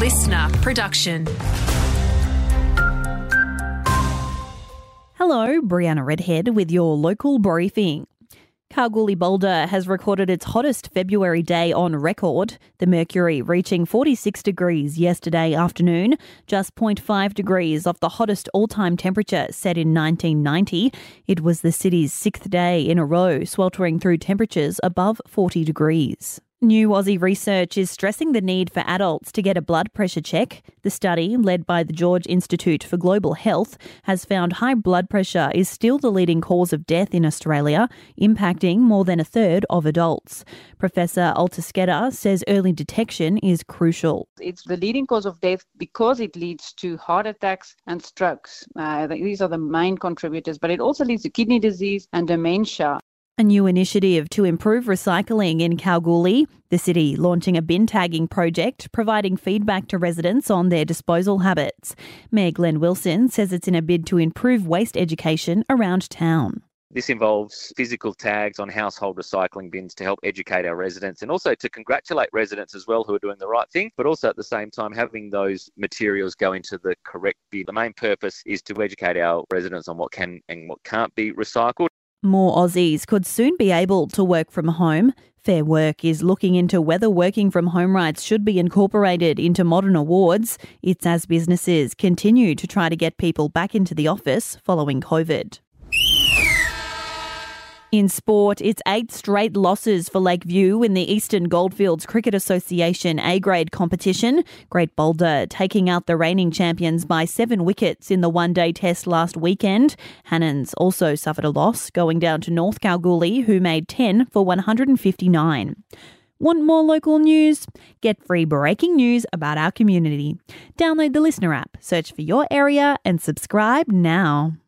listener production. Hello, Brianna Redhead with your local briefing. Kalgoorlie Boulder has recorded its hottest February day on record, the mercury reaching 46 degrees yesterday afternoon, just 0.5 degrees off the hottest all time temperature set in 1990. It was the city's sixth day in a row, sweltering through temperatures above 40 degrees. New Aussie research is stressing the need for adults to get a blood pressure check. The study, led by the George Institute for Global Health, has found high blood pressure is still the leading cause of death in Australia, impacting more than a third of adults. Professor Aletta Schutte says early detection is crucial. It's the leading cause of death because it leads to heart attacks and strokes. Uh, these are the main contributors, but it also leads to kidney disease and dementia. A new initiative to improve recycling in Kalgoorlie. The city launching a bin tagging project, providing feedback to residents on their disposal habits. Mayor Glenn Wilson says it's in a bid to improve waste education around town. This involves physical tags on household recycling bins to help educate our residents and also to congratulate residents as well who are doing the right thing, but also at the same time having those materials go into the correct bin. The main purpose is to educate our residents on what can and what can't be recycled. More Aussies could soon be able to work from home. Fair Work is looking into whether working from home rights should be incorporated into modern awards. It's as businesses continue to try to get people back into the office following COVID. In sport, it's eight straight losses for Lakeview in the Eastern Goldfields Cricket Association A grade competition. Great Boulder taking out the reigning champions by seven wickets in the one day test last weekend. Hannans also suffered a loss, going down to North Kalgoorlie, who made 10 for 159. Want more local news? Get free breaking news about our community. Download the Listener app, search for your area, and subscribe now.